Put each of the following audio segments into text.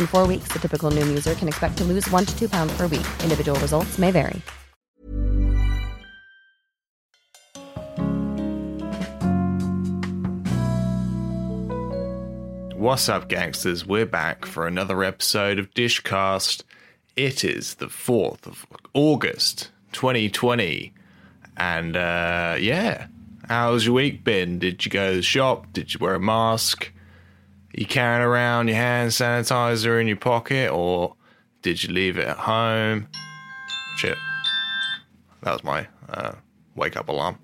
In four weeks, the typical Noom user can expect to lose one to two pounds per week. Individual results may vary. What's up, gangsters? We're back for another episode of Dishcast. It is the 4th of August, 2020. And uh, yeah, how's your week been? Did you go to the shop? Did you wear a mask? You carrying around your hand sanitizer in your pocket or did you leave it at home? Shit. That was my uh, wake up alarm.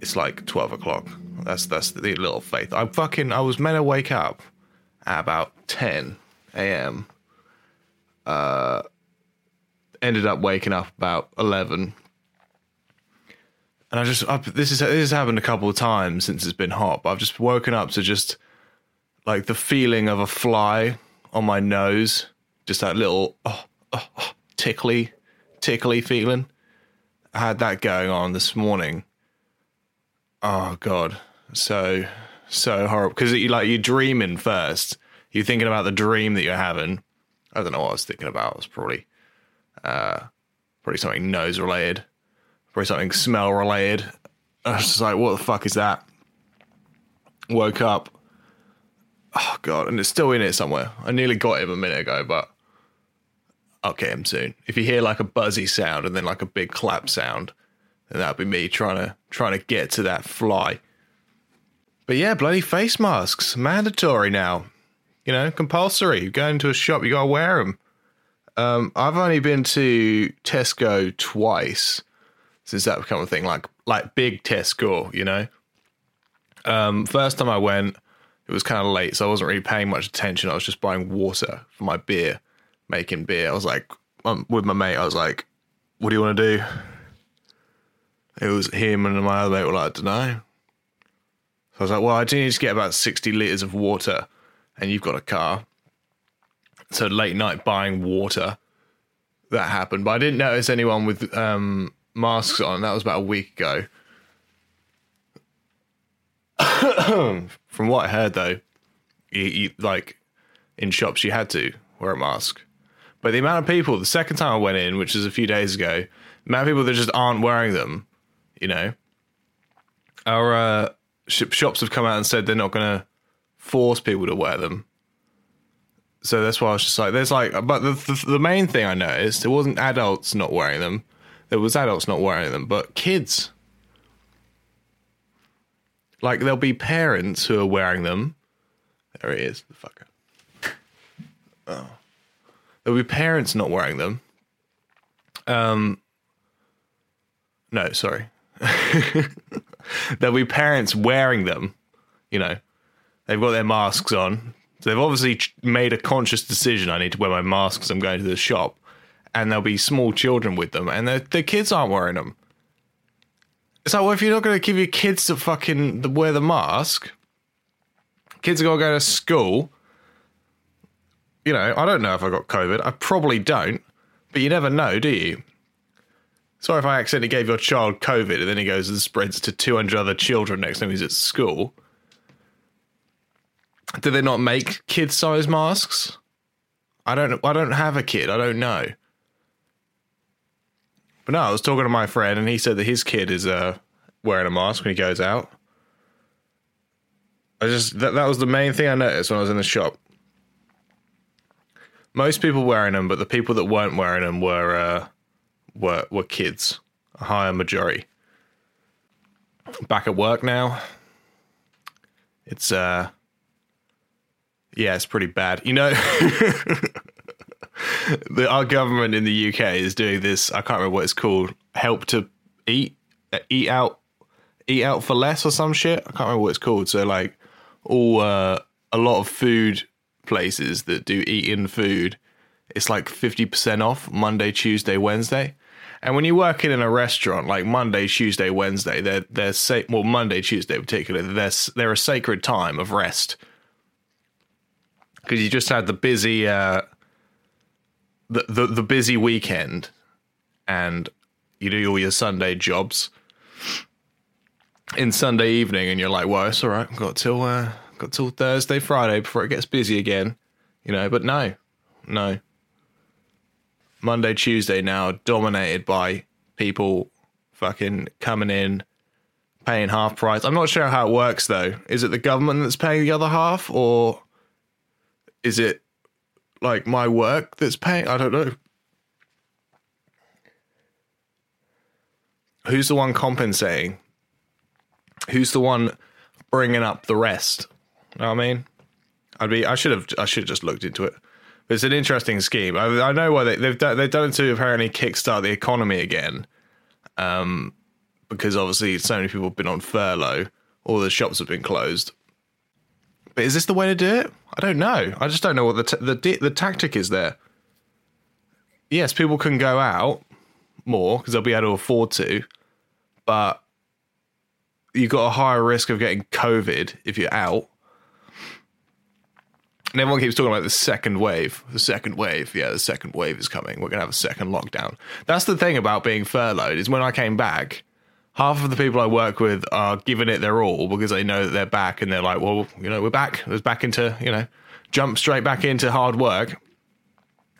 It's like 12 o'clock. That's that's the little faith. I fucking I was meant to wake up at about 10 a.m. Uh, ended up waking up about 11. And I just I, this is this has happened a couple of times since it's been hot. But I've just woken up to just like the feeling of a fly on my nose, just that little oh, oh, oh, tickly, tickly feeling. I had that going on this morning. Oh god, so so horrible because you like you're dreaming first. You're thinking about the dream that you're having. I don't know what I was thinking about. It was probably uh probably something nose related, probably something smell related. I was just like, what the fuck is that? Woke up. Oh god, and it's still in it somewhere. I nearly got him a minute ago, but I'll get him soon. If you hear like a buzzy sound and then like a big clap sound, then that'll be me trying to trying to get to that fly. But yeah, bloody face masks mandatory now. You know, compulsory. You go into a shop, you gotta wear them. Um, I've only been to Tesco twice since that became a thing, like like big Tesco. You know, um, first time I went, it was kind of late, so I wasn't really paying much attention. I was just buying water for my beer, making beer. I was like, um, with my mate, I was like, "What do you want to do?" It was him and my other mate were like, I don't know. So I was like, well, I do need to get about 60 litres of water, and you've got a car. So late night buying water, that happened. But I didn't notice anyone with um, masks on. That was about a week ago. From what I heard, though, you, you, like in shops, you had to wear a mask. But the amount of people, the second time I went in, which is a few days ago, the amount of people that just aren't wearing them, you know, our uh, sh- shops have come out and said they're not going to force people to wear them. So that's why I was just like, there's like, but the, the the main thing I noticed, it wasn't adults not wearing them. There was adults not wearing them, but kids. Like there'll be parents who are wearing them. There he is, the fucker. Oh. There'll be parents not wearing them. Um. No, sorry. There'll be parents wearing them. You know, they've got their masks on. So they've obviously made a conscious decision. I need to wear my mask because I'm going to the shop. and there'll be small children with them, and the the kids aren't wearing them. Well, if you're not going to give your kids to fucking wear the mask, kids are going to go to school. You know, I don't know if I got COVID. I probably don't, but you never know, do you? Sorry if I accidentally gave your child COVID and then he goes and spreads to 200 other children next time he's at school. Do they not make kid size masks? I don't I don't have a kid. I don't know. But no, I was talking to my friend and he said that his kid is uh wearing a mask when he goes out. I just that that was the main thing I noticed when I was in the shop. Most people wearing them, but the people that weren't wearing them were uh were were kids, a higher majority. Back at work now. It's uh yeah, it's pretty bad. You know, the, our government in the UK is doing this. I can't remember what it's called. Help to eat, eat out, eat out for less or some shit. I can't remember what it's called. So like, all uh, a lot of food places that do eat in food, it's like fifty percent off Monday, Tuesday, Wednesday. And when you're working in a restaurant, like Monday, Tuesday, Wednesday, they're they're sa- well Monday, Tuesday particularly, they're they're a sacred time of rest because you just had the busy uh, the, the the busy weekend, and you do all your Sunday jobs in Sunday evening, and you're like, "Well, it's all right. I've got till uh, got till Thursday, Friday before it gets busy again," you know. But no, no. Monday, Tuesday now dominated by people fucking coming in, paying half price. I'm not sure how it works though. Is it the government that's paying the other half, or is it like my work that's paying? I don't know. Who's the one compensating? Who's the one bringing up the rest? You know what I mean? I'd be. I should have. I should have just looked into it. It's an interesting scheme. I, I know why they, they've done. They've done it to apparently kickstart the economy again. Um, because obviously so many people have been on furlough. All the shops have been closed. But is this the way to do it? I don't know. I just don't know what the t- the the tactic is there. Yes, people can go out more because they'll be able to afford to, but you've got a higher risk of getting COVID if you're out. And everyone keeps talking about the second wave. The second wave, yeah, the second wave is coming. We're gonna have a second lockdown. That's the thing about being furloughed is when I came back, half of the people I work with are giving it their all because they know that they're back and they're like, well, you know, we're back. It's back into, you know, jump straight back into hard work.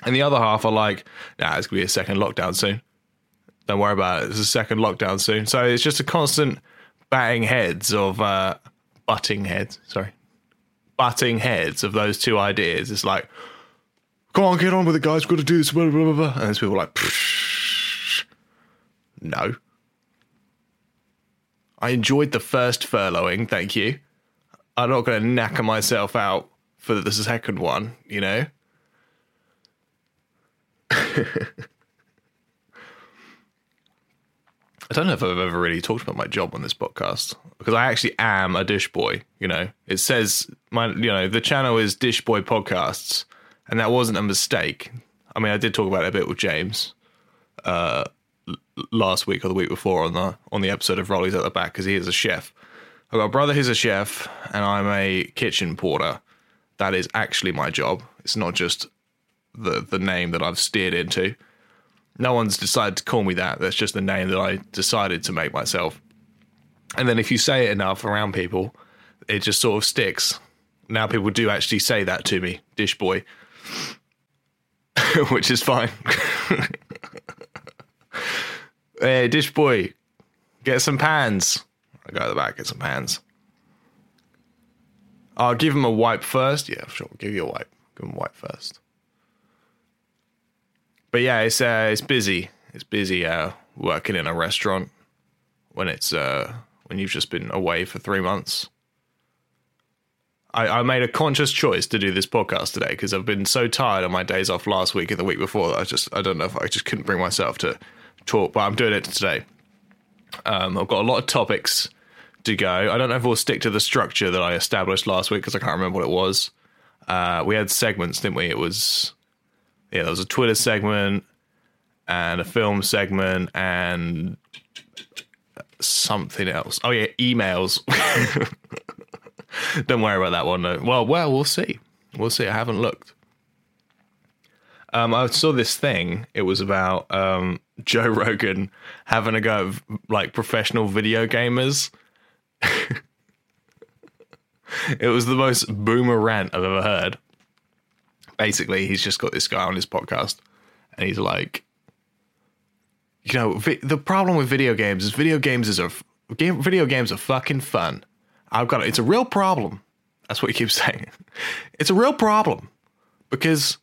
And the other half are like, nah, it's gonna be a second lockdown soon. Don't worry about it. It's a second lockdown soon. So it's just a constant batting heads of uh butting heads, sorry. Butting heads of those two ideas. It's like, come on, get on with it, guys. We've got to do this. Blah, blah, blah. And there's people like, no. I enjoyed the first furloughing, thank you. I'm not going to knacker myself out for the second one, you know? I don't know if I've ever really talked about my job on this podcast because I actually am a dish boy. You know, it says my, you know, the channel is Dish Boy Podcasts, and that wasn't a mistake. I mean, I did talk about it a bit with James uh, last week or the week before on the on the episode of Rollies at the Back because he is a chef. I've got a brother who's a chef, and I'm a kitchen porter. That is actually my job. It's not just the the name that I've steered into. No one's decided to call me that. That's just the name that I decided to make myself. And then if you say it enough around people, it just sort of sticks. Now people do actually say that to me, dish boy, which is fine. hey, dish boy, get some pans. I go to the back, get some pans. I'll give him a wipe first. Yeah, sure. Give you a wipe. Give him a wipe first but yeah, it's uh, it's busy. It's busy uh, working in a restaurant when it's uh, when you've just been away for three months. I, I made a conscious choice to do this podcast today because I've been so tired on my days off last week and the week before that I just I don't know if I just couldn't bring myself to talk, but I'm doing it today. Um, I've got a lot of topics to go. I don't know if we'll stick to the structure that I established last week because I can't remember what it was. Uh, we had segments, didn't we? It was yeah, there was a Twitter segment, and a film segment and something else. Oh yeah, emails. Don't worry about that one. though. Well, well, we'll see. We'll see. I haven't looked. Um, I saw this thing. It was about um, Joe Rogan having a go at like professional video gamers. it was the most boomer rant I've ever heard. Basically, he's just got this guy on his podcast, and he's like, you know, vi- the problem with video games is video games is a game. Video games are fucking fun. I've got it. It's a real problem. That's what he keeps saying. It's a real problem because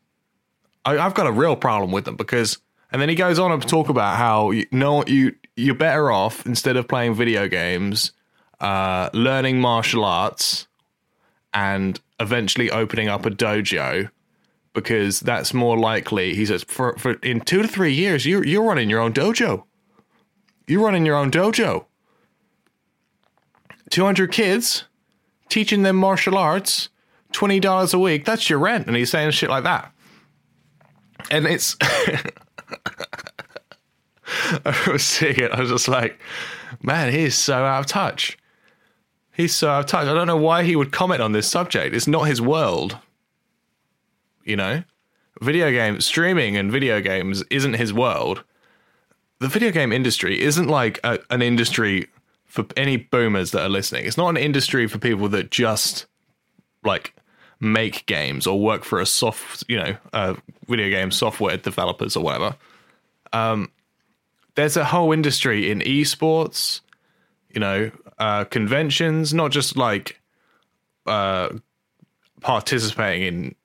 I, I've got a real problem with them because. And then he goes on to talk about how you know you you're better off instead of playing video games, uh, learning martial arts, and eventually opening up a dojo because that's more likely. He says for, for in two to three years you you're running your own dojo. You're running your own dojo. 200 kids teaching them martial arts, $20 a week. That's your rent. And he's saying shit like that. And it's. I was seeing it. I was just like, man, he's so out of touch. He's so out of touch. I don't know why he would comment on this subject. It's not his world. You know? Video game streaming and video games isn't his world. The video game industry isn't like a, an industry for any boomers that are listening. It's not an industry for people that just like make games or work for a soft, you know, uh, video game software developers or whatever. Um, there's a whole industry in esports, you know, uh, conventions, not just like uh, participating in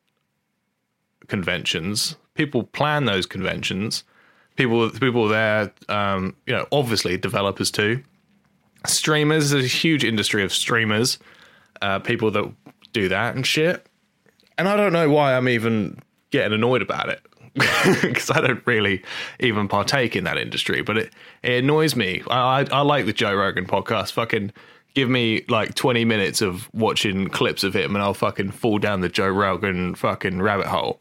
conventions. People plan those conventions. People, people there, um, you know, obviously developers too streamers there's a huge industry of streamers uh, people that do that and shit. And i don't know why i'm even getting annoyed about it because i don't really even partake in that industry but it, it annoys me. I, I, I like the joe rogan podcast. Fucking give me like 20 minutes of watching clips of him and i'll fucking fall down the joe rogan fucking rabbit hole.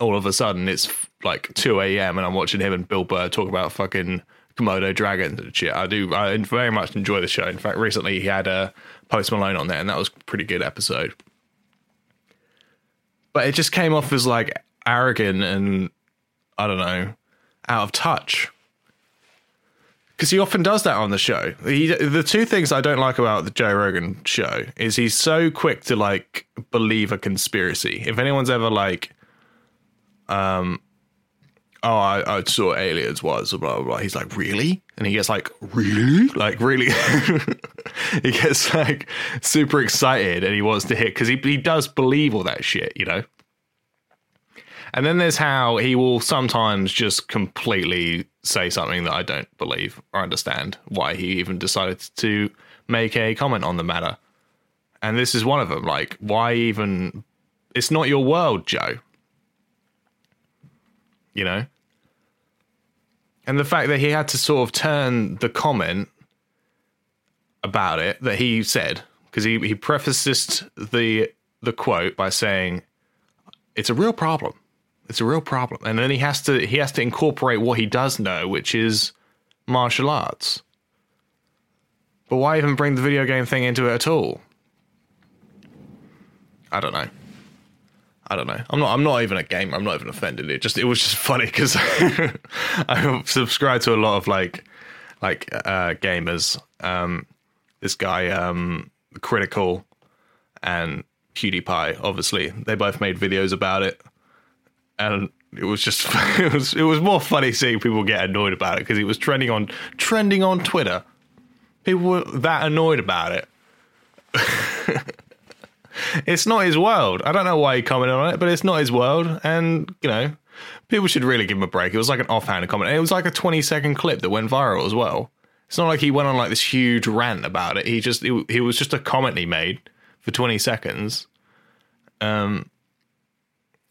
All of a sudden it's like 2 a.m and i'm watching him and bill burr talk about fucking Komodo dragons and shit. I do. I very much enjoy the show. In fact, recently he had a Post Malone on there, and that was a pretty good episode. But it just came off as like arrogant and I don't know, out of touch. Because he often does that on the show. He, the two things I don't like about the Joe Rogan show is he's so quick to like believe a conspiracy. If anyone's ever like, um, oh, I, I saw aliens was blah, blah blah. He's like, really? And he gets like, really? Like, really? he gets like super excited and he wants to hit because he he does believe all that shit, you know. And then there's how he will sometimes just completely say something that I don't believe or understand why he even decided to make a comment on the matter. And this is one of them. Like, why even? It's not your world, Joe. You know? And the fact that he had to sort of turn the comment about it that he said, because he, he prefaced the the quote by saying, It's a real problem. It's a real problem. And then he has to he has to incorporate what he does know, which is martial arts. But why even bring the video game thing into it at all? I don't know. I don't know. I'm not. I'm not even a gamer. I'm not even offended. It just. It was just funny because I subscribe to a lot of like, like uh, gamers. Um, this guy, um, critical, and PewDiePie. Obviously, they both made videos about it, and it was just. It was. It was more funny seeing people get annoyed about it because it was trending on trending on Twitter. People were that annoyed about it. It's not his world. I don't know why he commented on it, but it's not his world. And, you know, people should really give him a break. It was like an offhand comment. It was like a 20 second clip that went viral as well. It's not like he went on like this huge rant about it. He just, it, he was just a comment he made for 20 seconds. Um,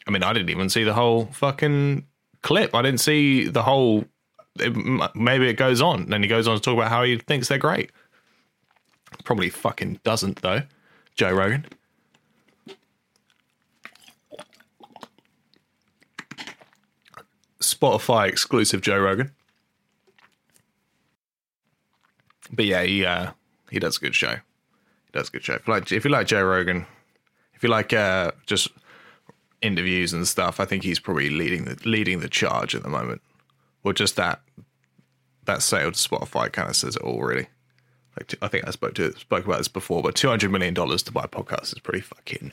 I mean, I didn't even see the whole fucking clip. I didn't see the whole. It, maybe it goes on. Then he goes on to talk about how he thinks they're great. Probably fucking doesn't though, Joe Rogan. Spotify exclusive Joe Rogan. But yeah, he uh, he does a good show. He does a good show. If you like, if you like Joe Rogan, if you like uh, just interviews and stuff, I think he's probably leading the leading the charge at the moment. Or just that that sale to Spotify kind of says it all, really. Like I think I spoke to spoke about this before, but two hundred million dollars to buy podcasts is pretty fucking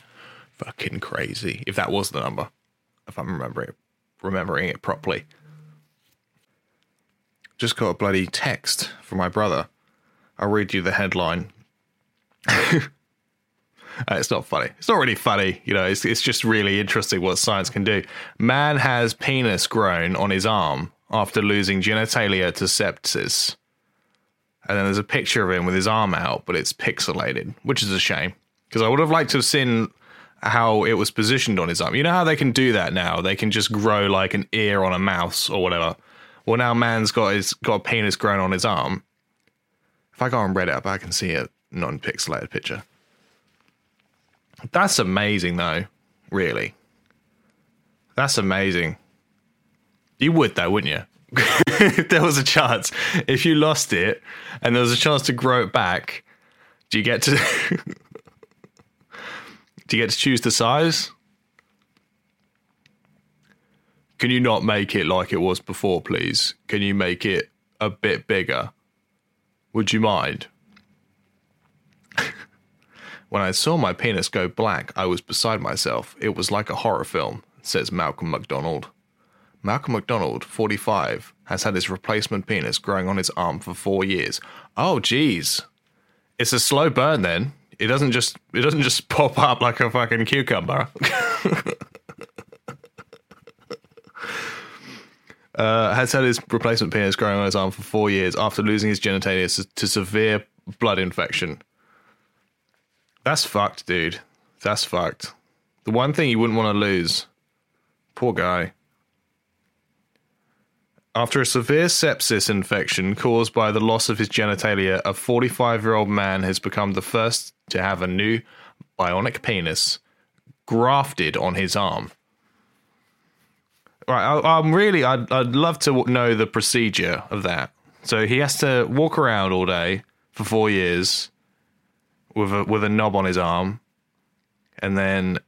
fucking crazy. If that was the number, if I'm remembering remembering it properly. Just got a bloody text from my brother. I'll read you the headline. Uh, it's not funny. It's not really funny. You know, it's, it's just really interesting what science can do. Man has penis grown on his arm after losing genitalia to sepsis. And then there's a picture of him with his arm out, but it's pixelated, which is a shame. Because I would have liked to have seen how it was positioned on his arm. You know how they can do that now? They can just grow like an ear on a mouse or whatever. Well, now man's got his got a penis grown on his arm. If I go on Reddit, I can see a non-pixelated picture. That's amazing, though. Really, that's amazing. You would, though, wouldn't you? if there was a chance, if you lost it and there was a chance to grow it back, do you get to do you get to choose the size? Can you not make it like it was before, please? Can you make it a bit bigger? Would you mind? when I saw my penis go black, I was beside myself. It was like a horror film, says Malcolm McDonald. Malcolm McDonald, 45, has had his replacement penis growing on his arm for four years. Oh, geez. It's a slow burn then. It doesn't just it doesn't just pop up like a fucking cucumber. uh, has had his replacement penis growing on his arm for four years after losing his genitalia to, severe blood infection. That's fucked, dude. That's fucked. The one thing you wouldn't want to lose. Poor guy. After a severe sepsis infection caused by the loss of his genitalia, a 45 year old man has become the first to have a new bionic penis grafted on his arm. Right, I, I'm really, I'd, I'd love to know the procedure of that. So he has to walk around all day for four years with a with a knob on his arm, and then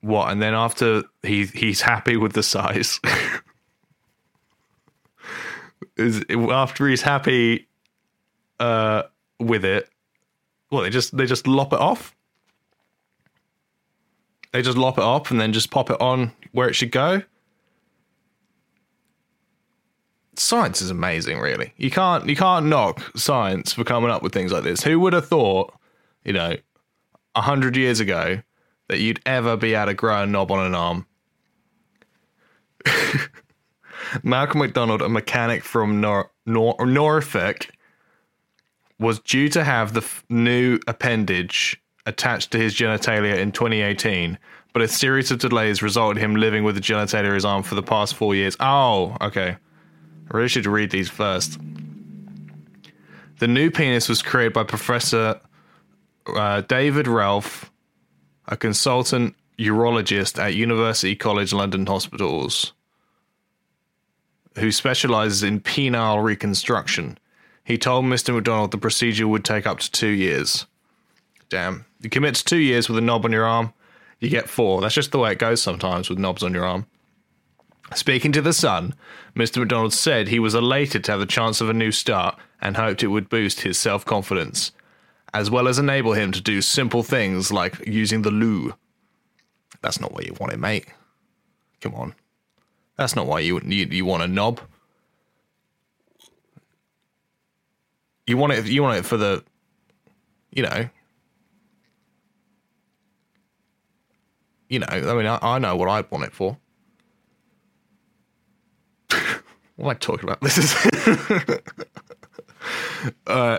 what? And then after he he's happy with the size, is after he's happy uh, with it, well, they just they just lop it off. They just lop it off and then just pop it on where it should go. Science is amazing, really. You can't you can't knock science for coming up with things like this. Who would have thought, you know, a hundred years ago that you'd ever be able to grow a knob on an arm? Malcolm McDonald, a mechanic from Nor- Nor- Norfolk, was due to have the f- new appendage attached to his genitalia in 2018, but a series of delays resulted him living with the genitalia in his arm for the past four years. Oh, okay. I really should read these first. The new penis was created by Professor uh, David Ralph, a consultant urologist at University College London Hospitals, who specializes in penile reconstruction. He told Mr. McDonald the procedure would take up to two years. Damn. You commit to two years with a knob on your arm, you get four. That's just the way it goes sometimes with knobs on your arm. Speaking to The Sun, Mr. McDonald said he was elated to have the chance of a new start and hoped it would boost his self confidence, as well as enable him to do simple things like using the loo. That's not what you want it, mate. Come on. That's not why you, you, you want a knob. You want it. You want it for the, you know, you know. I mean, I, I know what I want it for. what am I talking about? This is. uh,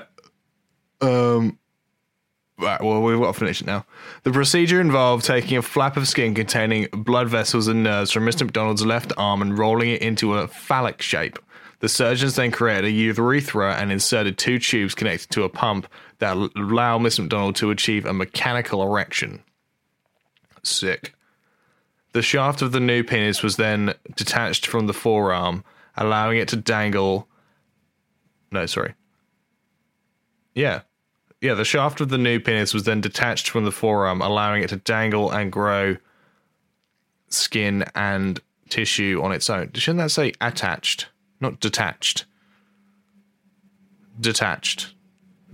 um. Right, well, we've got to finish it now. The procedure involved taking a flap of skin containing blood vessels and nerves from Mr. McDonald's left arm and rolling it into a phallic shape. The surgeons then created a urethra and inserted two tubes connected to a pump that allow Miss McDonald to achieve a mechanical erection. Sick. The shaft of the new penis was then detached from the forearm, allowing it to dangle. No, sorry. Yeah. Yeah, the shaft of the new penis was then detached from the forearm, allowing it to dangle and grow skin and tissue on its own. Shouldn't that say attached, not detached? Detached.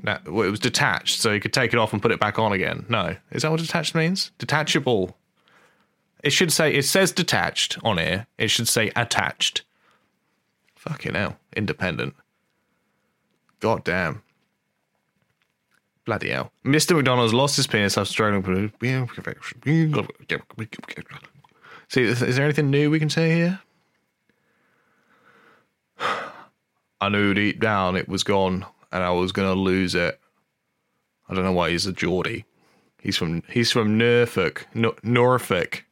No, well, it was detached, so you could take it off and put it back on again. No, is that what detached means? Detachable. It should say. It says detached on here. It should say attached. Fucking hell, independent. God damn. Bloody hell. Mr. McDonald's lost his penis after struggling. See, is there anything new we can say here? I knew deep down it was gone and I was gonna lose it. I don't know why he's a Geordie. He's from he's from Norfolk, no, Norfolk.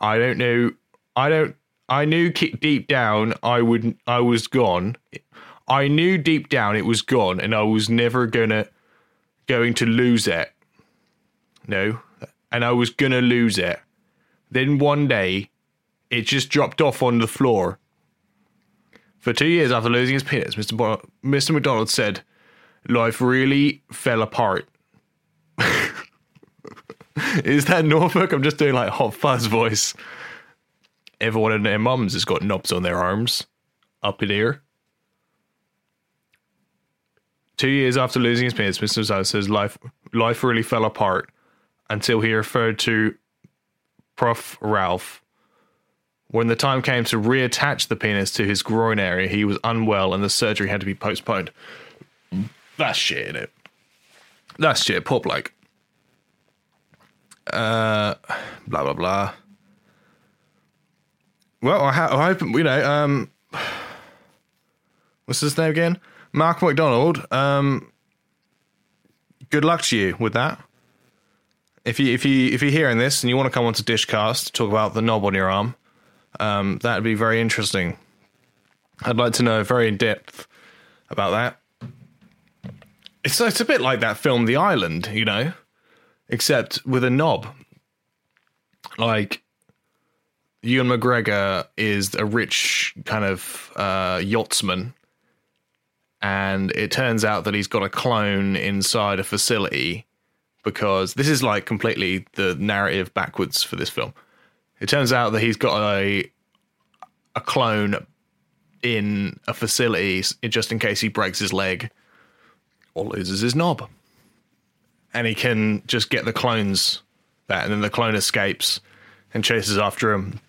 I don't know. I don't. I knew deep down I would. I was gone. I knew deep down it was gone, and I was never gonna going to lose it. No, and I was gonna lose it. Then one day, it just dropped off on the floor. For two years after losing his penis, Mr. Bo- Mr. McDonald said, "Life really fell apart." Is that Norfolk? I'm just doing like hot fuzz voice. Everyone and their mums has got knobs on their arms, up in here. Two years after losing his penis, Mr. Zhao says life life really fell apart until he referred to Prof. Ralph. When the time came to reattach the penis to his groin area, he was unwell and the surgery had to be postponed. That's shit, innit? That's shit, poor bloke. Uh, blah blah blah. Well, I, ha- I hope you know. Um, what's his name again? Mark McDonald. Um, good luck to you with that. If you if you if you're hearing this and you want to come onto Dishcast to talk about the knob on your arm, um, that'd be very interesting. I'd like to know very in depth about that. It's it's a bit like that film The Island, you know, except with a knob. Like Ewan McGregor is a rich kind of uh, yachtsman, and it turns out that he's got a clone inside a facility because this is like completely the narrative backwards for this film. It turns out that he's got a a clone in a facility just in case he breaks his leg or loses his knob. And he can just get the clones that, and then the clone escapes and chases after him.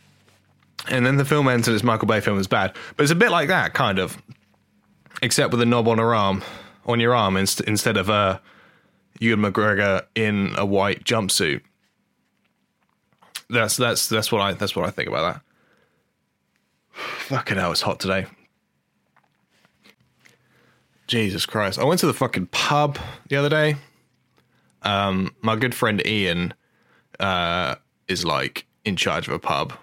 And then the film ends and it's Michael Bay film is bad. But it's a bit like that, kind of. Except with a knob on her arm, on your arm, inst- instead of uh, Ewan McGregor in a white jumpsuit. That's that's that's what I that's what I think about that. Fucking hell, it's hot today. Jesus Christ. I went to the fucking pub the other day. Um, my good friend Ian uh, is like in charge of a pub.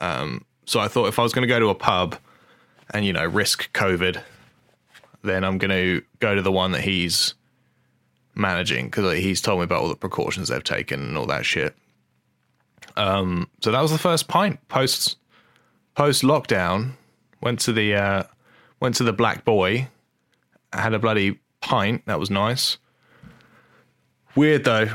Um, so I thought if I was going to go to a pub and, you know, risk COVID, then I'm going to go to the one that he's managing because he's told me about all the precautions they've taken and all that shit. Um, so that was the first pint post post lockdown. Went to the uh, went to the Black Boy, had a bloody pint. That was nice. Weird though,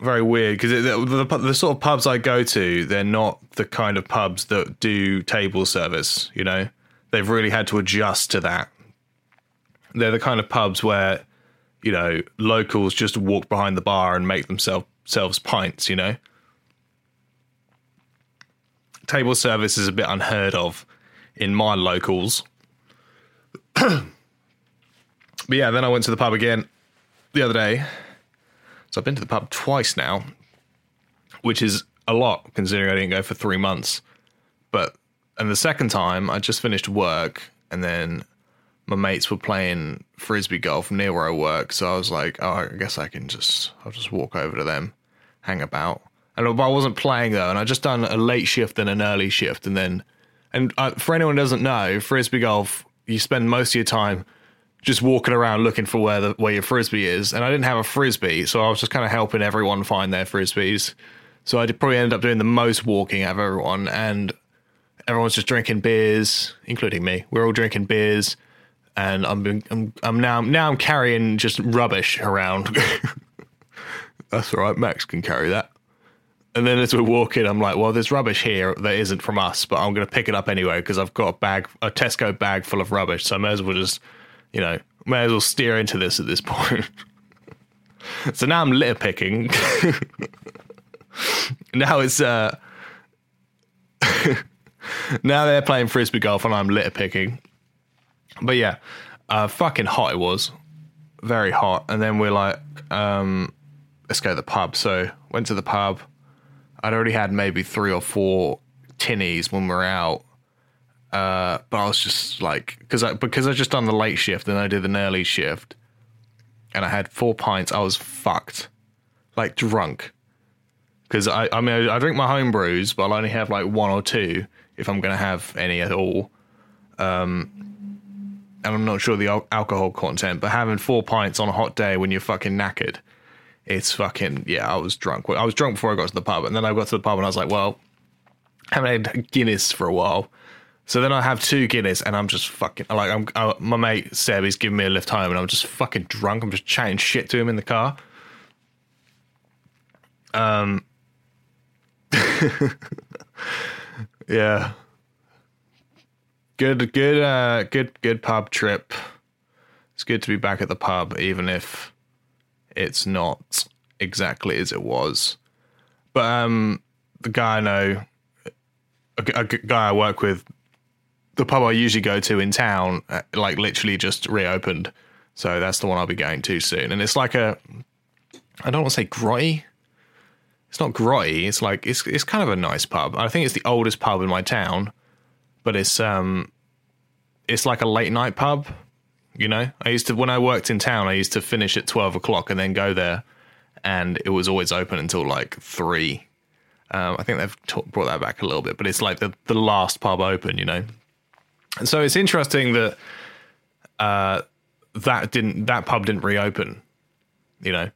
very weird because the, the, the sort of pubs I go to, they're not the kind of pubs that do table service. You know, they've really had to adjust to that. They're the kind of pubs where you know locals just walk behind the bar and make themselves pints. You know, table service is a bit unheard of in my locals. but yeah, then I went to the pub again the other day. So I've been to the pub twice now, which is a lot considering I didn't go for three months. But and the second time I just finished work and then my mates were playing frisbee golf near where I work, so I was like, oh, I guess I can just I'll just walk over to them, hang about. And I wasn't playing though, and I just done a late shift and an early shift, and then and uh, for anyone who doesn't know, frisbee golf you spend most of your time just walking around looking for where the where your frisbee is, and I didn't have a frisbee, so I was just kind of helping everyone find their frisbees. So I probably ended up doing the most walking out of everyone, and everyone's just drinking beers, including me. We're all drinking beers, and I'm being, I'm I'm now now I'm carrying just rubbish around. That's all right. Max can carry that. And then as we're walking, I'm like, well, there's rubbish here that isn't from us, but I'm going to pick it up anyway because I've got a bag, a Tesco bag full of rubbish. So I may as well just, you know, may as well steer into this at this point. so now I'm litter picking. now it's, uh, now they're playing frisbee golf and I'm litter picking. But yeah, uh, fucking hot it was. Very hot. And then we're like, um, let's go to the pub. So went to the pub I'd already had maybe three or four tinnies when we are out. Uh, but I was just like, because I because I just done the late shift and I did an early shift, and I had four pints. I was fucked, like drunk. Because I, I mean, I, I drink my home brews, but I'll only have like one or two if I'm gonna have any at all. Um, and I'm not sure the al- alcohol content, but having four pints on a hot day when you're fucking knackered it's fucking yeah. I was drunk. I was drunk before I got to the pub, and then I got to the pub and I was like, well, I haven't had Guinness for a while. So then I have two Guinness, and I'm just fucking like I'm. I, my mate Seb, he's giving me a lift home, and I'm just fucking drunk. I'm just chatting shit to him in the car. Um. yeah. Good, good, uh, good, good pub trip. It's good to be back at the pub, even if it's not exactly as it was. But um, the guy I know, a, a guy I work with, the pub I usually go to in town, uh, like literally just reopened. So that's the one I'll be going to soon. And it's like a, I don't want to say grotty. It's not grotty. It's like it's it's kind of a nice pub. I think it's the oldest pub in my town, but it's um, it's like a late night pub. You know, I used to when I worked in town, I used to finish at twelve o'clock and then go there, and it was always open until like three. Um, I think they've t- brought that back a little bit, but it's like the the last pub open, you know. And so it's interesting that uh, that didn't that pub didn't reopen. You know,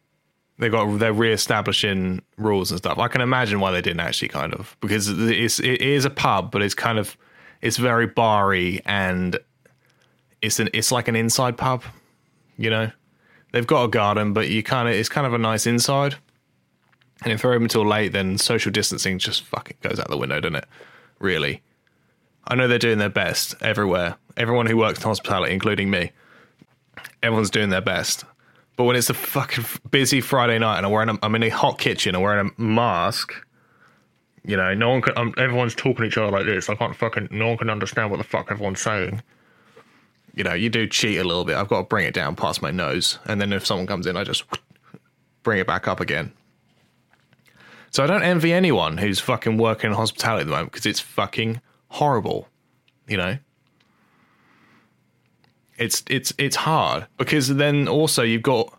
they got they're re-establishing rules and stuff. I can imagine why they didn't actually kind of because it's it is a pub, but it's kind of it's very barry and it's an it's like an inside pub, you know. They've got a garden, but you kind of it's kind of a nice inside. And if they're open until late, then social distancing just fucking goes out the window, doesn't it? Really. I know they're doing their best everywhere. Everyone who works in hospitality, including me, everyone's doing their best. But when it's a fucking busy Friday night and I'm wearing, a, I'm in a hot kitchen, I'm wearing a mask. You know, no one can. Um, everyone's talking to each other like this. I can't fucking. No one can understand what the fuck everyone's saying you know, you do cheat a little bit. I've got to bring it down past my nose. And then if someone comes in, I just bring it back up again. So I don't envy anyone who's fucking working in hospitality at the moment because it's fucking horrible. You know? It's it's it's hard because then also you've got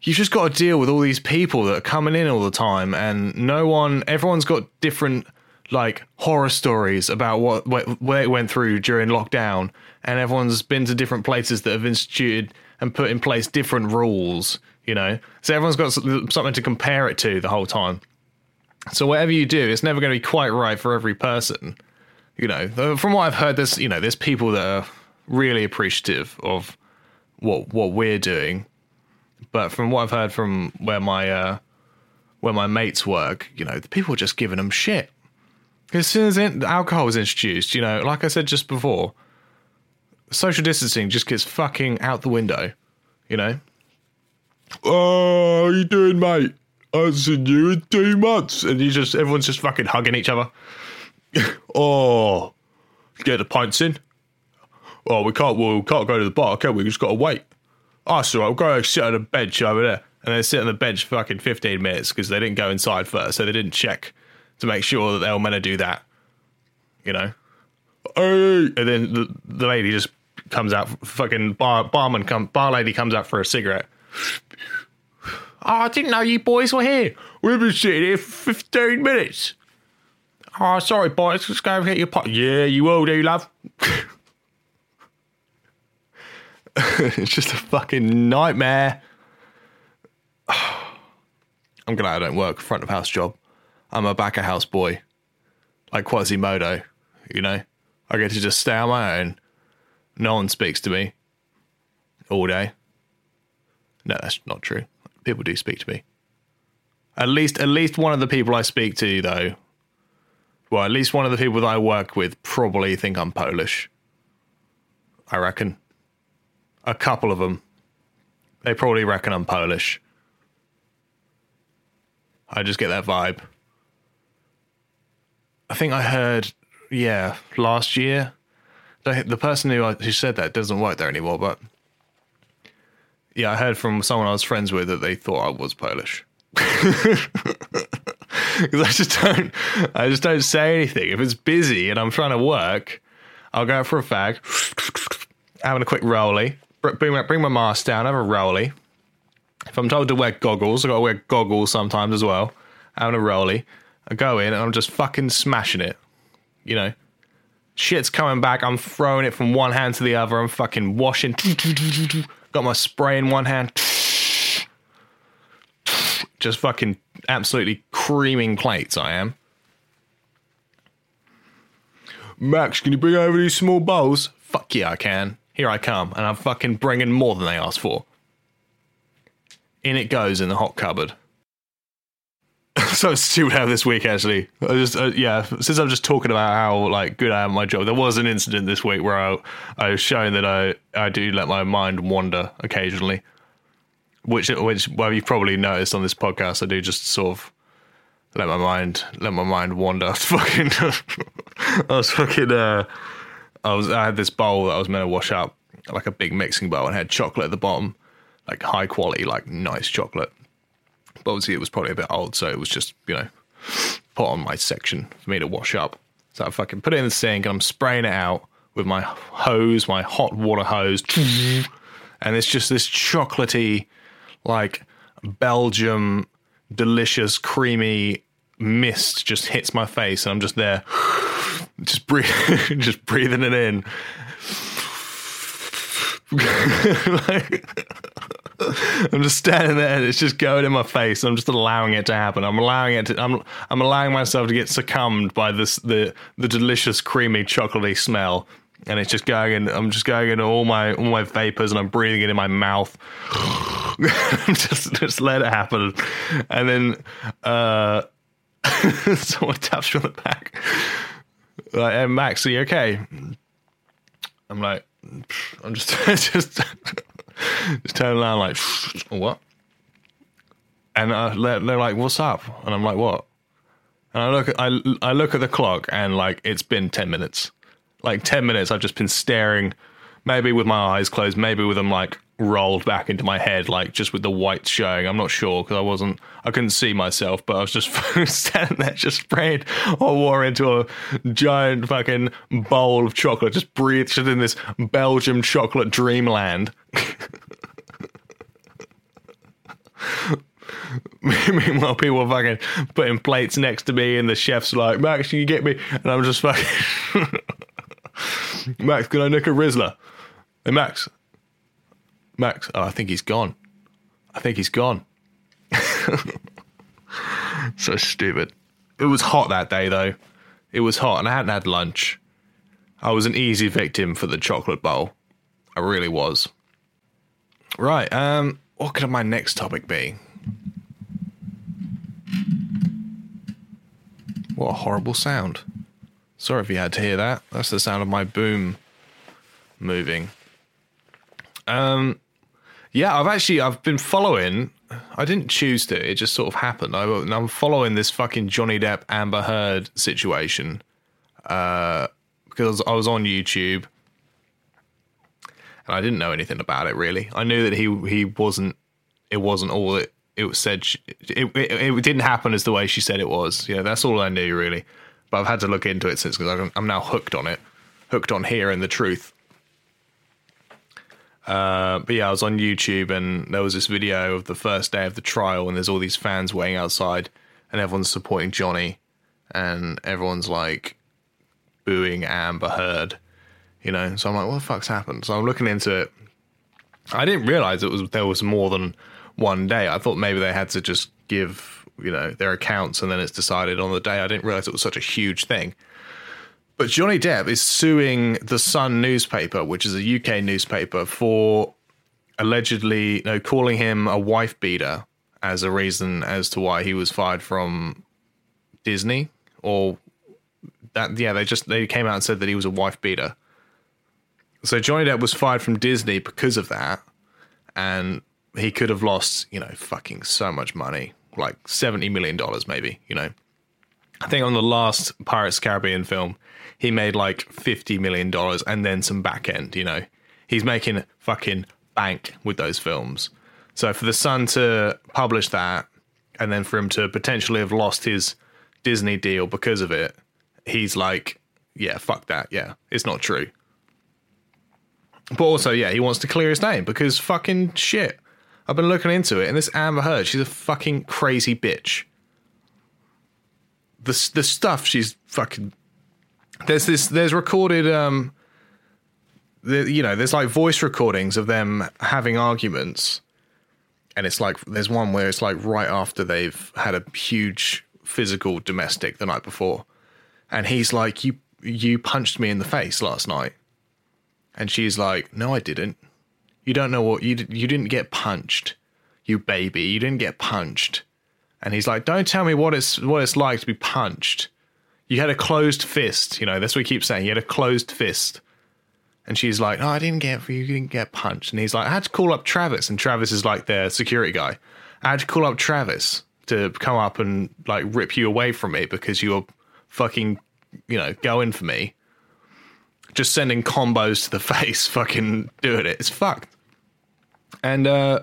you've just got to deal with all these people that are coming in all the time and no one everyone's got different like horror stories about what what, it went through during lockdown and everyone's been to different places that have instituted and put in place different rules, you know. So everyone's got something to compare it to the whole time. So whatever you do, it's never going to be quite right for every person. You know, from what I've heard, there's you know there's people that are really appreciative of what what we're doing, but from what I've heard from where my uh, where my mates work, you know, the people are just giving them shit. As soon as alcohol was introduced, you know, like I said just before, social distancing just gets fucking out the window, you know? Oh, how you doing, mate? I haven't seen you in two months. And you just, everyone's just fucking hugging each other. oh, get the pints in. Oh, we can't, well, we can't go to the bar, can we? We just got to wait. Oh, so I'll go sit on a bench over there. And they sit on the bench for fucking 15 minutes because they didn't go inside first. So they didn't check to make sure that they were meant to do that. You know? Oh, and then the, the lady just comes out, fucking bar barman come bar lady comes out for a cigarette. Oh, I didn't know you boys were here. We've been sitting here for 15 minutes. Oh, sorry, boys. Let's go and get your pot. Yeah, you will do, love. it's just a fucking nightmare. I'm glad I don't work front of house job. I'm a back of house boy, like Quasimodo. You know, I get to just stay on my own. No one speaks to me all day. No, that's not true. People do speak to me. At least, at least one of the people I speak to, though, well, at least one of the people that I work with probably think I'm Polish. I reckon. A couple of them. They probably reckon I'm Polish. I just get that vibe. I think I heard, yeah, last year. The, person who, I, who said that doesn't work there anymore, but yeah, I heard from someone I was friends with that they thought I was Polish. Because I just don't, I just don't say anything. If it's busy and I'm trying to work, I'll go out for a fag, having a quick rolly, bring my, bring my mask down, have a rolly. If I'm told to wear goggles, I got to wear goggles sometimes as well. Having a rolly, I go in and I'm just fucking smashing it. You know, shit's coming back. I'm throwing it from one hand to the other. I'm fucking washing. Got my spray in one hand. Just fucking absolutely creaming plates, I am. Max, can you bring over these small bowls? Fuck yeah, I can. Here I come, and I'm fucking bringing more than they asked for. In it goes in the hot cupboard. so stupid how this week actually. I just uh, yeah, since I'm just talking about how like good I am at my job, there was an incident this week where I, I was showing that I I do let my mind wander occasionally, which which well you've probably noticed on this podcast I do just sort of let my mind let my mind wander. I was fucking I was fucking uh I was I had this bowl that I was meant to wash up like a big mixing bowl and had chocolate at the bottom, like high quality, like nice chocolate but obviously, it was probably a bit old, so it was just, you know, put on my section for me to wash up. So I fucking put it in the sink and I'm spraying it out with my hose, my hot water hose. And it's just this chocolatey, like Belgium, delicious, creamy mist just hits my face. And I'm just there, just, breathe, just breathing it in. like, I'm just standing there and it's just going in my face. I'm just allowing it to happen. I'm allowing it to I'm I'm allowing myself to get succumbed by this the the delicious creamy chocolatey smell. And it's just going in I'm just going into all my all my vapors and I'm breathing it in my mouth. just just let it happen. And then uh someone taps me on the back. Like, hey, Max, are you okay? I'm like, I'm just just just turn around like, what? And uh, they're, like, what's up? And I'm like, what? And I look, at, I, I look at the clock and like, it's been 10 minutes. Like 10 minutes, I've just been staring, maybe with my eyes closed, maybe with them like rolled back into my head, like just with the whites showing. I'm not sure because I wasn't, I couldn't see myself, but I was just standing there, just spraying hot water into a giant fucking bowl of chocolate, just breathed in this Belgium chocolate dreamland. Meanwhile, people are fucking putting plates next to me, and the chef's like, Max, can you get me? And I'm just fucking, Max, can I nick a Rizla? Hey, Max. Max, oh, I think he's gone. I think he's gone. so stupid. It was hot that day, though. It was hot, and I hadn't had lunch. I was an easy victim for the chocolate bowl. I really was. Right, um, what could my next topic be? What a horrible sound. Sorry if you had to hear that. That's the sound of my boom moving. Um, yeah, I've actually I've been following. I didn't choose to. It just sort of happened. I, am following this fucking Johnny Depp Amber Heard situation uh, because I was on YouTube and I didn't know anything about it really. I knew that he he wasn't. It wasn't all it it was said. She, it, it, it didn't happen as the way she said it was. Yeah, that's all I knew really. But I've had to look into it since because I'm now hooked on it, hooked on hearing the truth. Uh, but yeah, I was on YouTube and there was this video of the first day of the trial, and there's all these fans waiting outside, and everyone's supporting Johnny, and everyone's like booing Amber Heard, you know. So I'm like, what the fuck's happened? So I'm looking into it. I didn't realize it was there was more than one day. I thought maybe they had to just give you know, their accounts, and then it's decided on the day. I didn't realize it was such a huge thing. But Johnny Depp is suing the Sun newspaper, which is a UK newspaper, for allegedly you know, calling him a wife beater as a reason as to why he was fired from Disney or that yeah they just they came out and said that he was a wife beater. So Johnny Depp was fired from Disney because of that and he could have lost you know fucking so much money like 70 million dollars maybe you know. I think on the last Pirates of Caribbean film he made like 50 million dollars and then some back end you know he's making fucking bank with those films so for the Sun to publish that and then for him to potentially have lost his Disney deal because of it, he's like, yeah, fuck that. Yeah, it's not true. But also, yeah, he wants to clear his name because fucking shit. I've been looking into it, and this Amber Heard, she's a fucking crazy bitch. The the stuff she's fucking. There's this. There's recorded. Um. The, you know, there's like voice recordings of them having arguments, and it's like there's one where it's like right after they've had a huge physical domestic the night before, and he's like, "You you punched me in the face last night," and she's like, "No, I didn't. You don't know what you you didn't get punched, you baby. You didn't get punched." And he's like, "Don't tell me what it's what it's like to be punched. You had a closed fist. You know that's what he keeps saying. You had a closed fist." And she's like, "Oh, I didn't get you didn't get punched." And he's like, "I had to call up Travis." And Travis is like their security guy. I had to call up Travis to come up and like rip you away from me because you're fucking, you know, going for me. Just sending combos to the face, fucking doing it. It's fucked. And uh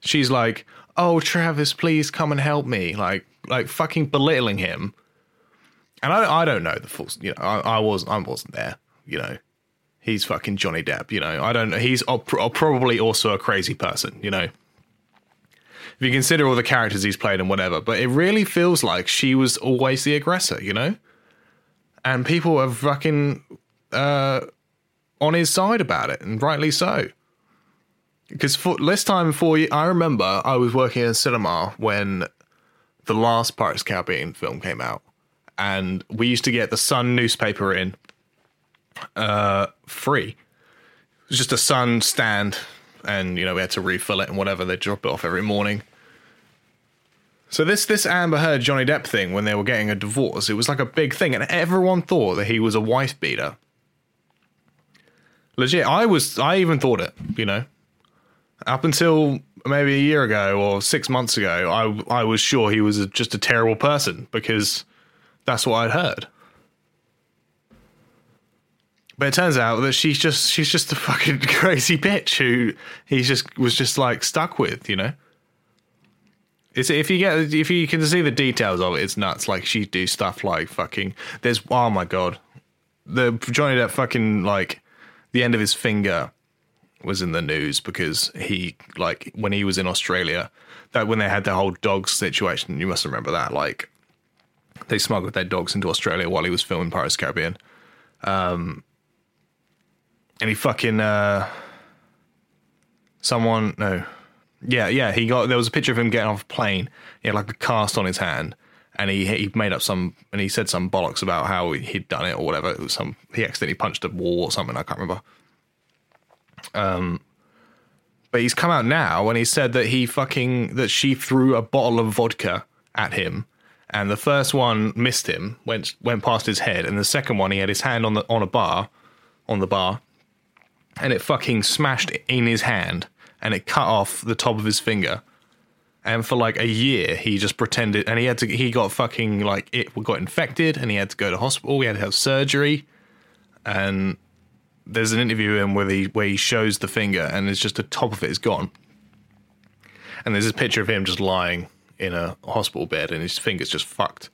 she's like, "Oh, Travis, please come and help me." Like like fucking belittling him. And I I don't know the full, you know, I, I was I wasn't there, you know. He's fucking Johnny Depp, you know. I don't know. He's probably also a crazy person, you know if you consider all the characters he's played and whatever. But it really feels like she was always the aggressor, you know? And people are fucking uh, on his side about it, and rightly so. Because for this time for I remember I was working in cinema when the last Pirates Caribbean film came out, and we used to get the Sun newspaper in uh, free. It was just a Sun stand and you know we had to refill it and whatever. They drop it off every morning. So this this Amber Heard Johnny Depp thing when they were getting a divorce, it was like a big thing, and everyone thought that he was a wife beater. Legit, I was. I even thought it. You know, up until maybe a year ago or six months ago, I I was sure he was a, just a terrible person because that's what I'd heard. But it turns out that she's just she's just a fucking crazy bitch who he just was just like stuck with, you know. It's if you get if you can see the details of it, it's nuts. Like she do stuff like fucking. There's oh my god, the Johnny Depp fucking like the end of his finger was in the news because he like when he was in Australia that when they had the whole dogs situation. You must remember that like they smuggled their dogs into Australia while he was filming Pirates Caribbean. Um, and he fucking uh someone no. Yeah yeah he got there was a picture of him getting off a plane. He had like a cast on his hand and he he made up some and he said some bollocks about how he'd done it or whatever. It was some he accidentally punched a wall or something i can't remember. Um but he's come out now and he said that he fucking that she threw a bottle of vodka at him and the first one missed him went went past his head and the second one he had his hand on the on a bar on the bar and it fucking smashed in his hand and it cut off the top of his finger. And for like a year, he just pretended, and he had to. He got fucking like it got infected, and he had to go to hospital. He had to have surgery, and there's an interview him where he where he shows the finger, and it's just the top of it is gone. And there's this picture of him just lying in a hospital bed, and his finger's just fucked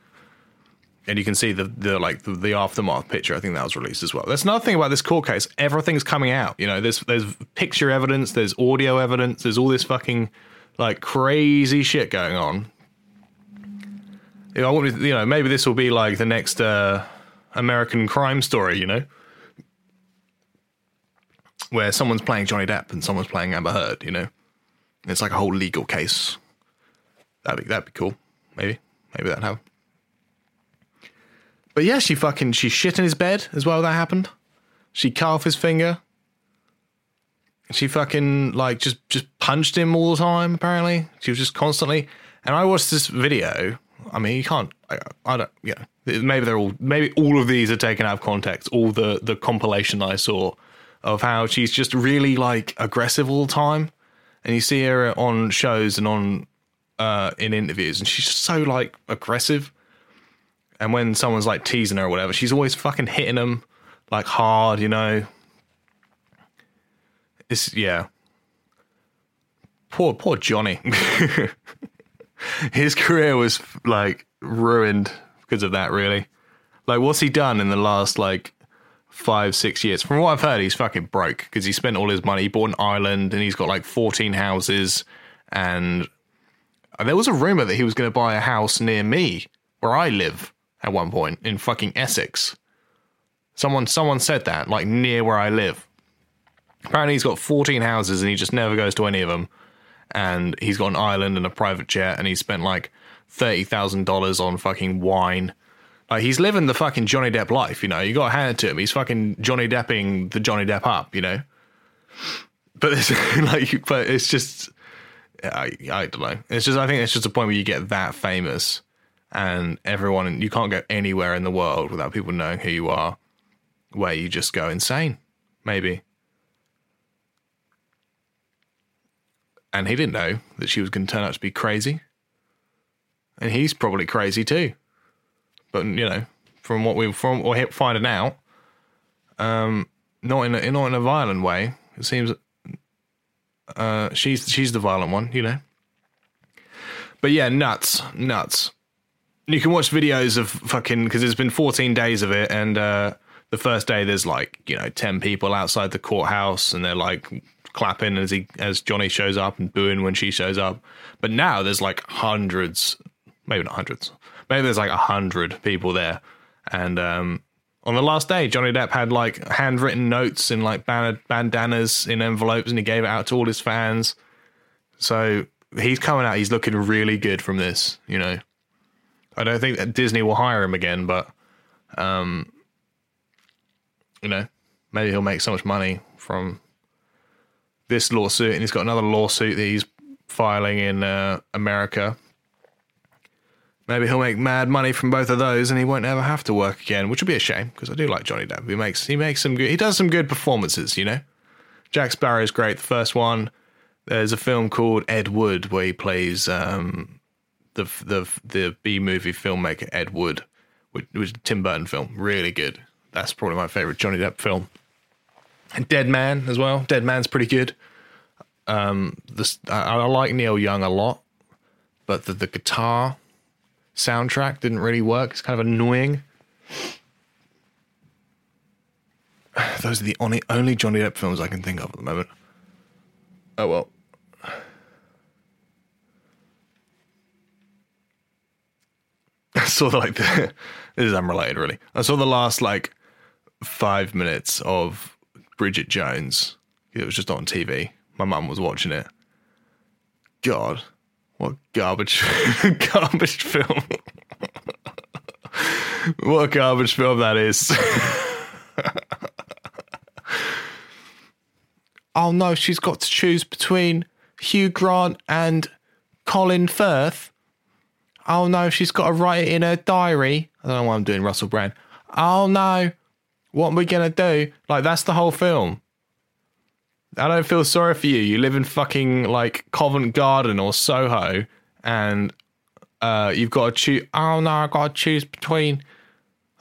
and you can see the the like the, the, aftermath picture. I think that was released as well. That's another thing about this court case. Everything's coming out. You know, there's there's picture evidence, there's audio evidence, there's all this fucking like crazy shit going on. You know, I want you know maybe this will be like the next uh, American crime story. You know, where someone's playing Johnny Depp and someone's playing Amber Heard. You know, it's like a whole legal case. That'd be that'd be cool. Maybe, maybe that happened. But yeah, she fucking she shit in his bed as well. That happened. She cut off his finger. She fucking like just just punched him all the time. Apparently, she was just constantly. And I watched this video. I mean, you can't. I, I don't. Know, maybe they're all. Maybe all of these are taken out of context. All the the compilation I saw of how she's just really like aggressive all the time, and you see her on shows and on uh in interviews, and she's so like aggressive. And when someone's like teasing her or whatever, she's always fucking hitting them like hard, you know. It's yeah. Poor poor Johnny. His career was like ruined because of that, really. Like what's he done in the last like five, six years? From what I've heard, he's fucking broke because he spent all his money. He bought an island and he's got like 14 houses. And there was a rumor that he was going to buy a house near me where I live at one point in fucking Essex. Someone someone said that, like near where I live. Apparently he's got 14 houses and he just never goes to any of them. And he's got an island and a private jet and he spent like $30,000 on fucking wine. Like he's living the fucking Johnny Depp life, you know. You got to hand it to him. He's fucking Johnny Depping the Johnny Depp up, you know. But it's like, but it's just, I, I don't know. It's just, I think it's just a point where you get that famous, and everyone, you can't go anywhere in the world without people knowing who you are, where you just go insane, maybe. And he didn't know that she was going to turn out to be crazy, and he's probably crazy too but you know, from what we from or finding out, um, not in a, not in a violent way. It seems uh, she's she's the violent one, you know. But yeah, nuts, nuts. You can watch videos of fucking because there's been 14 days of it, and uh, the first day there's like you know 10 people outside the courthouse, and they're like clapping as he as Johnny shows up and booing when she shows up. But now there's like hundreds, maybe not hundreds, maybe there's like a hundred people there, and um, on the last day, Johnny Depp had like handwritten notes in like bandanas in envelopes, and he gave it out to all his fans. So he's coming out. He's looking really good from this. You know, I don't think that Disney will hire him again, but um, you know, maybe he'll make so much money from this lawsuit, and he's got another lawsuit that he's filing in uh, America Maybe he'll make mad money from both of those, and he won't ever have to work again, which would be a shame because I do like Johnny Depp. He makes he makes some good. He does some good performances, you know. Jack Sparrow is great. The first one. There's a film called Ed Wood where he plays um, the the the B movie filmmaker Ed Wood, which was a Tim Burton film. Really good. That's probably my favorite Johnny Depp film. And Dead Man as well. Dead Man's pretty good. Um, this I, I like Neil Young a lot, but the the guitar soundtrack didn't really work. It's kind of annoying. Those are the only only Johnny Depp films I can think of at the moment. Oh well. I saw the, like the, this is unrelated really. I saw the last like five minutes of Bridget Jones. It was just on TV. My mum was watching it. God, what garbage, garbage film. what garbage film that is. oh no, she's got to choose between Hugh Grant and Colin Firth. Oh no, she's got to write it in her diary. I don't know why I'm doing Russell Brand. Oh no, what are we gonna do? Like that's the whole film. I don't feel sorry for you. You live in fucking like Covent Garden or Soho, and uh, you've got to choose. Oh no, I got to choose between.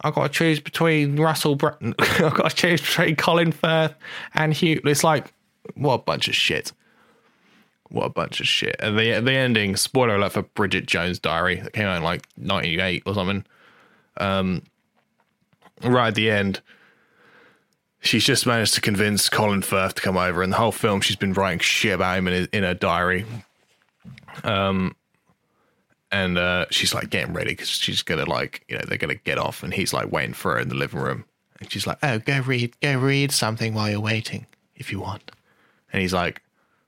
I got to choose between Russell. Bretton. I got to choose between Colin Firth and Hugh. It's like what a bunch of shit. What a bunch of shit. And the the ending. Spoiler alert for Bridget Jones' Diary that came out in like '98 or something. Um, right at the end she's just managed to convince Colin Firth to come over, and the whole film she's been writing shit about him in, his, in her diary. Um, and uh, she's like getting ready because she's gonna like you know they're gonna get off, and he's like waiting for her in the living room, and she's like, "Oh, go read, go read something while you're waiting if you want," and he's like,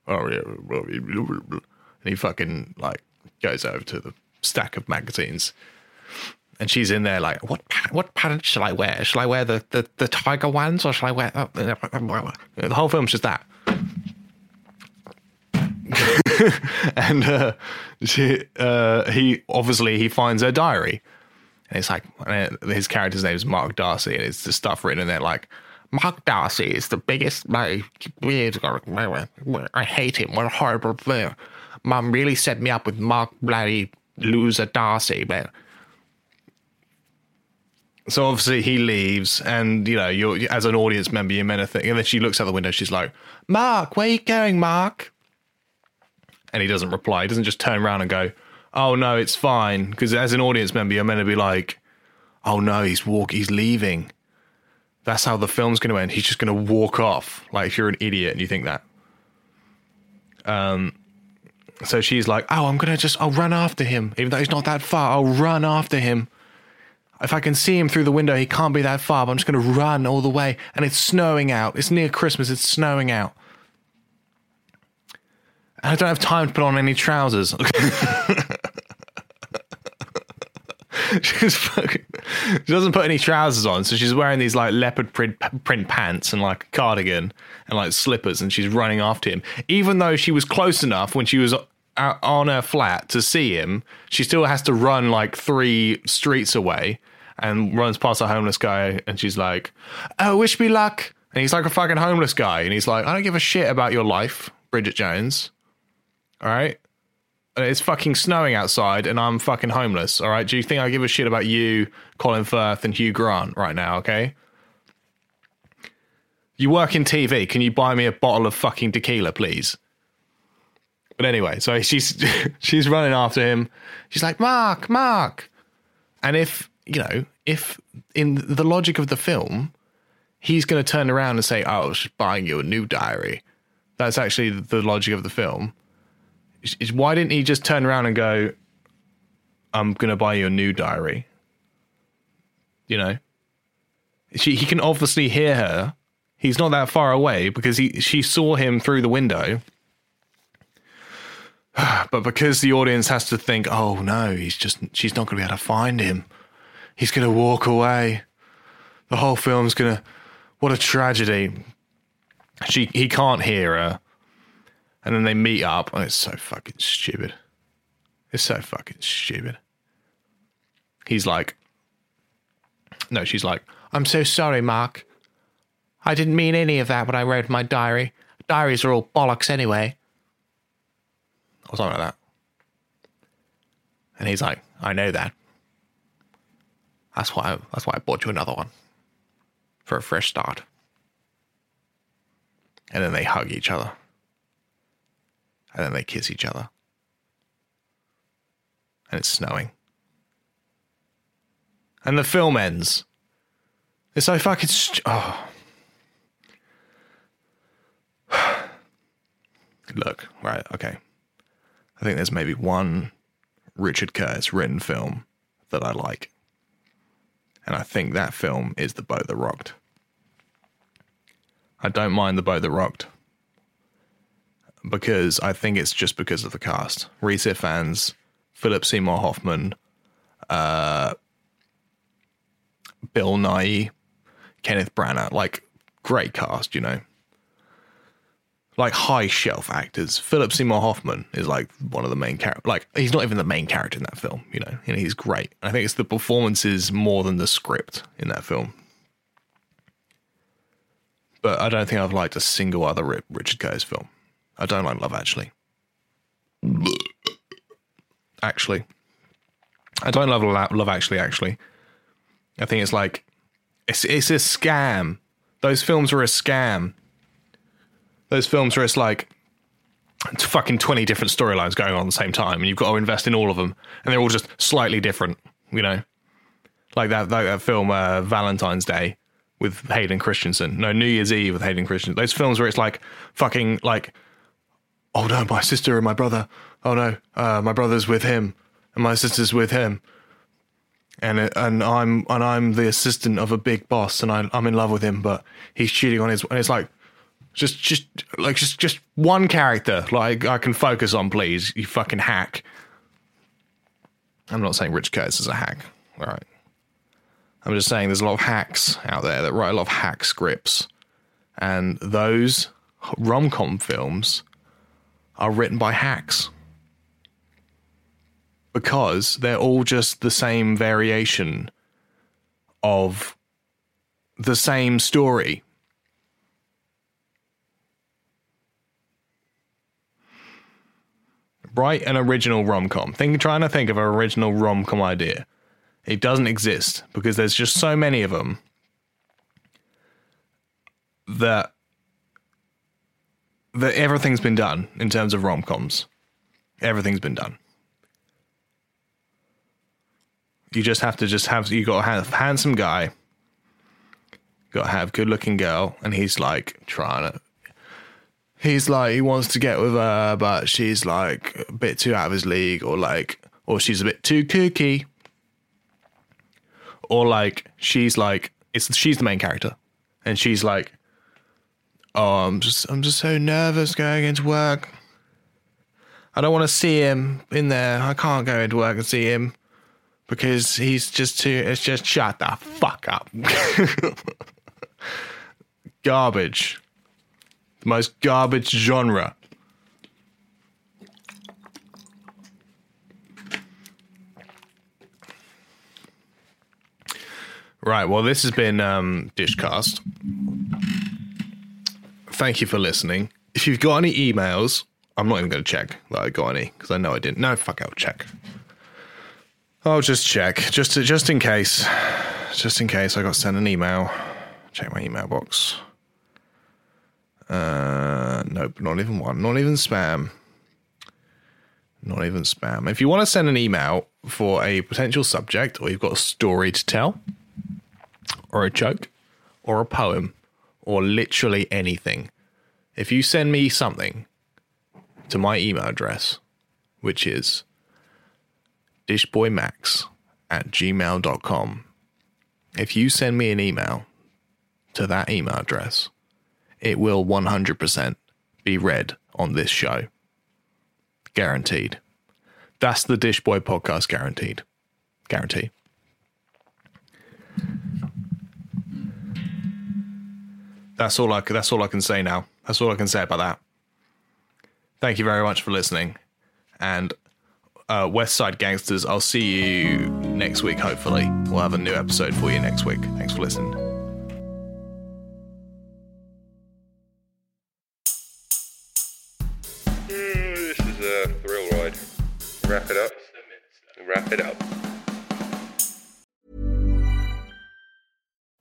"Oh yeah," and he fucking like goes over to the stack of magazines. And she's in there like, what what pattern shall I wear? Shall I wear the, the, the tiger ones or shall I wear uh, the whole film's just that. and uh, she, uh, he obviously he finds her diary, and it's like his character's name is Mark Darcy, and it's the stuff written in there like Mark Darcy is the biggest. My, I hate him. What a horrible player. Mom really set me up with Mark bloody loser Darcy, man. So obviously he leaves, and you know, you're as an audience member, you're meant to think. And then she looks out the window. She's like, "Mark, where are you going, Mark?" And he doesn't reply. He doesn't just turn around and go, "Oh no, it's fine." Because as an audience member, you're meant to be like, "Oh no, he's walk, he's leaving." That's how the film's going to end. He's just going to walk off. Like if you're an idiot and you think that. Um. So she's like, "Oh, I'm gonna just, I'll run after him, even though he's not that far. I'll run after him." If I can see him through the window, he can't be that far, but I'm just going to run all the way. And it's snowing out. It's near Christmas. It's snowing out. And I don't have time to put on any trousers. she's fucking, she doesn't put any trousers on, so she's wearing these like leopard print, print pants and like a cardigan and like slippers, and she's running after him. Even though she was close enough when she was uh, on her flat to see him, she still has to run like three streets away and runs past a homeless guy, and she's like, "Oh, wish me luck." And he's like a fucking homeless guy, and he's like, "I don't give a shit about your life, Bridget Jones." All right. And It's fucking snowing outside, and I'm fucking homeless. All right. Do you think I give a shit about you, Colin Firth, and Hugh Grant right now? Okay. You work in TV. Can you buy me a bottle of fucking tequila, please? But anyway, so she's she's running after him. She's like, Mark, Mark. And if you know, if in the logic of the film, he's going to turn around and say, "Oh, I was just buying you a new diary," that's actually the logic of the film. Is- Why didn't he just turn around and go, "I'm going to buy you a new diary"? You know, she he can obviously hear her. He's not that far away because he she saw him through the window. But because the audience has to think, oh no, he's just she's not going to be able to find him. He's going to walk away. The whole film's going to what a tragedy. She he can't hear her. And then they meet up and it's so fucking stupid. It's so fucking stupid. He's like No, she's like, "I'm so sorry, Mark. I didn't mean any of that when I wrote my diary. Diaries are all bollocks anyway." or something like that. And he's like, I know that. That's why I, that's why I bought you another one. For a fresh start. And then they hug each other. And then they kiss each other. And it's snowing. And the film ends. It's so fucking st- oh. Look, right, okay. I think there's maybe one Richard Curtis written film that I like. And I think that film is The Boat That Rocked. I don't mind The Boat That Rocked because I think it's just because of the cast. Rhys Ifans, Philip Seymour Hoffman, uh, Bill Nighy, Kenneth Branagh, like great cast, you know like high shelf actors. Philip Seymour Hoffman is like one of the main characters. Like he's not even the main character in that film. You know, know he's great. I think it's the performances more than the script in that film. But I don't think I've liked a single other Richard Curtis film. I don't like Love Actually. Actually, I don't love Love Actually. Actually, I think it's like it's it's a scam. Those films are a scam those films where it's like it's fucking 20 different storylines going on at the same time and you've got to invest in all of them and they're all just slightly different you know? Like that like that film uh, valentine's day with hayden christensen. No new year's eve with hayden christensen. Those films where it's like fucking like oh no my sister and my brother. Oh no uh, my brother's with him and my sister's with him. And and i'm and i'm the assistant of a big boss and I, i'm in love with him but he's cheating on his and it's like just, just like just, just one character. Like I can focus on, please. You fucking hack. I'm not saying Rich Curtis is a hack. All right. I'm just saying there's a lot of hacks out there that write a lot of hack scripts. And those rom com films are written by hacks. Because they're all just the same variation of the same story. Write an original rom com. Think trying to think of an original rom com idea. It doesn't exist because there's just so many of them that that everything's been done in terms of rom coms. Everything's been done. You just have to just have you got to have handsome guy, got to have good looking girl, and he's like trying to. He's like he wants to get with her, but she's like a bit too out of his league, or like, or she's a bit too kooky, or like she's like it's she's the main character, and she's like, oh, I'm just I'm just so nervous going into work. I don't want to see him in there. I can't go into work and see him because he's just too. It's just shut the fuck up. garbage. The most garbage genre. Right. Well, this has been um, Dishcast. Thank you for listening. If you've got any emails, I'm not even going to check that I got any because I know I didn't. No, fuck, I'll check. I'll just check just to, just in case, just in case I got sent an email. Check my email box. Uh, nope, not even one. Not even spam. Not even spam. If you want to send an email for a potential subject, or you've got a story to tell, or a joke, or a poem, or literally anything, if you send me something to my email address, which is dishboymax at gmail.com, if you send me an email to that email address, it will 100% be read on this show. Guaranteed. That's the Dish Boy podcast guaranteed. Guarantee. That's all I that's all I can say now. That's all I can say about that. Thank you very much for listening. And uh, West Side Gangsters, I'll see you next week, hopefully. We'll have a new episode for you next week. Thanks for listening. Wrap it up.